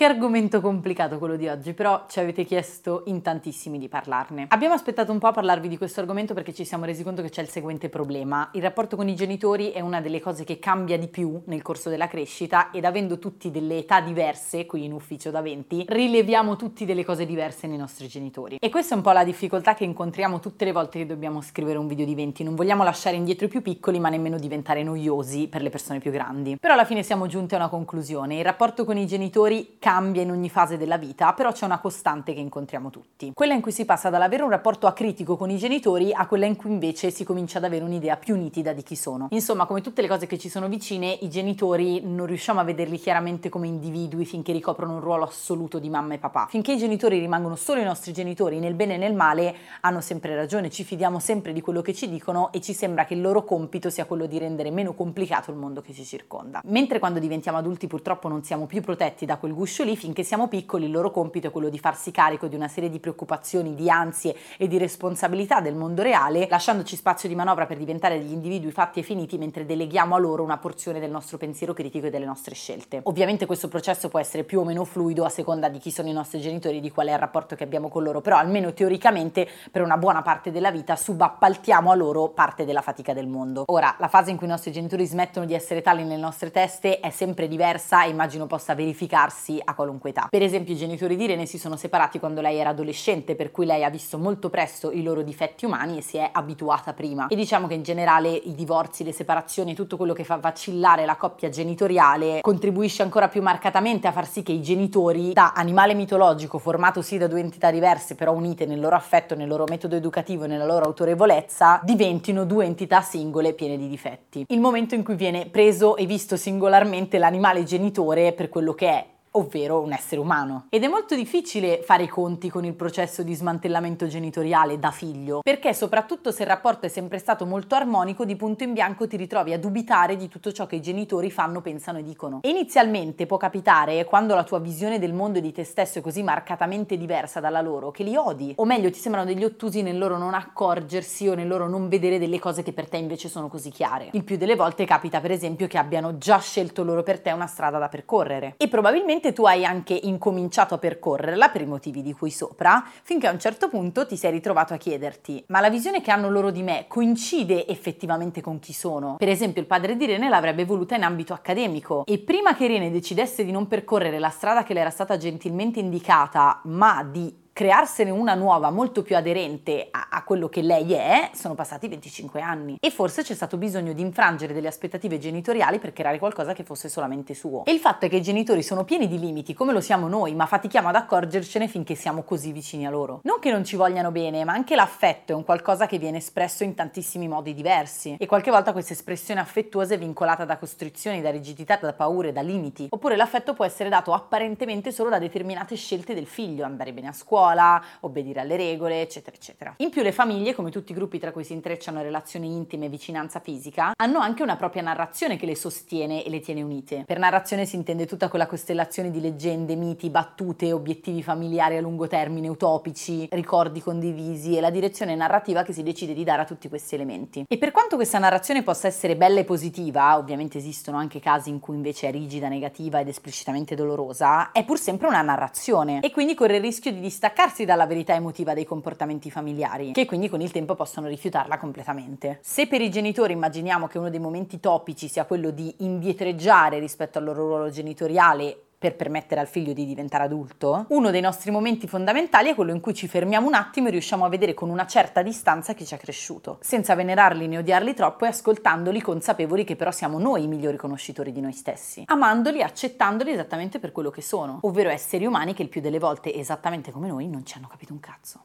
Che argomento complicato quello di oggi, però ci avete chiesto in tantissimi di parlarne. Abbiamo aspettato un po' a parlarvi di questo argomento perché ci siamo resi conto che c'è il seguente problema. Il rapporto con i genitori è una delle cose che cambia di più nel corso della crescita ed avendo tutti delle età diverse, qui in ufficio da 20, rileviamo tutti delle cose diverse nei nostri genitori. E questa è un po' la difficoltà che incontriamo tutte le volte che dobbiamo scrivere un video di 20. Non vogliamo lasciare indietro i più piccoli, ma nemmeno diventare noiosi per le persone più grandi. Però alla fine siamo giunti a una conclusione. Il rapporto con i genitori cambia cambia in ogni fase della vita, però c'è una costante che incontriamo tutti. Quella in cui si passa dall'avere un rapporto acritico con i genitori a quella in cui invece si comincia ad avere un'idea più nitida di chi sono. Insomma, come tutte le cose che ci sono vicine, i genitori non riusciamo a vederli chiaramente come individui finché ricoprono un ruolo assoluto di mamma e papà. Finché i genitori rimangono solo i nostri genitori, nel bene e nel male, hanno sempre ragione, ci fidiamo sempre di quello che ci dicono e ci sembra che il loro compito sia quello di rendere meno complicato il mondo che ci circonda. Mentre quando diventiamo adulti purtroppo non siamo più protetti da quel guscio lì, finché siamo piccoli il loro compito è quello di farsi carico di una serie di preoccupazioni, di ansie e di responsabilità del mondo reale, lasciandoci spazio di manovra per diventare degli individui fatti e finiti mentre deleghiamo a loro una porzione del nostro pensiero critico e delle nostre scelte. Ovviamente questo processo può essere più o meno fluido a seconda di chi sono i nostri genitori e di qual è il rapporto che abbiamo con loro, però almeno teoricamente per una buona parte della vita subappaltiamo a loro parte della fatica del mondo. Ora, la fase in cui i nostri genitori smettono di essere tali nelle nostre teste è sempre diversa e immagino possa verificarsi a qualunque età. Per esempio i genitori di Irene si sono separati quando lei era adolescente, per cui lei ha visto molto presto i loro difetti umani e si è abituata prima. E diciamo che in generale i divorzi, le separazioni, tutto quello che fa vacillare la coppia genitoriale contribuisce ancora più marcatamente a far sì che i genitori, da animale mitologico formato sì da due entità diverse, però unite nel loro affetto, nel loro metodo educativo e nella loro autorevolezza, diventino due entità singole piene di difetti. Il momento in cui viene preso e visto singolarmente l'animale genitore per quello che è ovvero un essere umano. Ed è molto difficile fare i conti con il processo di smantellamento genitoriale da figlio, perché soprattutto se il rapporto è sempre stato molto armonico, di punto in bianco ti ritrovi a dubitare di tutto ciò che i genitori fanno, pensano e dicono. E inizialmente può capitare, quando la tua visione del mondo e di te stesso è così marcatamente diversa dalla loro, che li odi, o meglio ti sembrano degli ottusi nel loro non accorgersi o nel loro non vedere delle cose che per te invece sono così chiare. Il più delle volte capita per esempio che abbiano già scelto loro per te una strada da percorrere e probabilmente probabilmente tu hai anche incominciato a percorrerla per i motivi di cui sopra, finché a un certo punto ti sei ritrovato a chiederti: ma la visione che hanno loro di me coincide effettivamente con chi sono? Per esempio, il padre di Irene l'avrebbe voluta in ambito accademico e prima che Irene decidesse di non percorrere la strada che le era stata gentilmente indicata, ma di crearsene una nuova molto più aderente a, a, quello che lei è, sono passati 25 anni e forse c'è stato bisogno di infrangere delle aspettative genitoriali per creare qualcosa che fosse solamente suo. E il fatto è che i genitori sono pieni di limiti come lo siamo noi, ma fatichiamo ad accorgercene finché siamo così vicini a loro. Non che non ci vogliano bene, ma anche l'affetto è un qualcosa che viene espresso in tantissimi modi diversi e qualche volta questa espressione affettuosa è vincolata da costrizioni, da rigidità, da paure, da limiti. Oppure l'affetto può essere dato apparentemente solo da determinate scelte del figlio, andare bene a scuola, scuola, obbedire alle regole, eccetera, eccetera. In più le famiglie, come tutti i gruppi tra cui si intrecciano relazioni intime e vicinanza fisica, hanno anche una propria narrazione che le sostiene e le tiene unite. Per narrazione si intende tutta quella costellazione di leggende, miti, battute, obiettivi familiari a lungo termine, utopici, ricordi condivisi e la direzione narrativa che si decide di dare a tutti questi elementi. E per quanto questa narrazione possa essere bella e positiva, ovviamente esistono anche casi in cui invece è rigida, negativa ed esplicitamente dolorosa, è pur sempre una narrazione e quindi corre il rischio di distaccare distaccarsi dalla verità emotiva dei comportamenti familiari, che quindi con il tempo possono rifiutarla completamente. Se per i genitori immaginiamo che uno dei momenti topici sia quello di indietreggiare rispetto al loro ruolo genitoriale per permettere al figlio di diventare adulto, uno dei nostri momenti fondamentali è quello in cui ci fermiamo un attimo e riusciamo a vedere con una certa distanza chi ci ha cresciuto, senza venerarli né odiarli troppo e ascoltandoli consapevoli che però siamo noi i migliori conoscitori di noi stessi, amandoli e accettandoli esattamente per quello che sono, ovvero esseri umani che il più delle volte, esattamente come noi, non ci hanno capito un cazzo.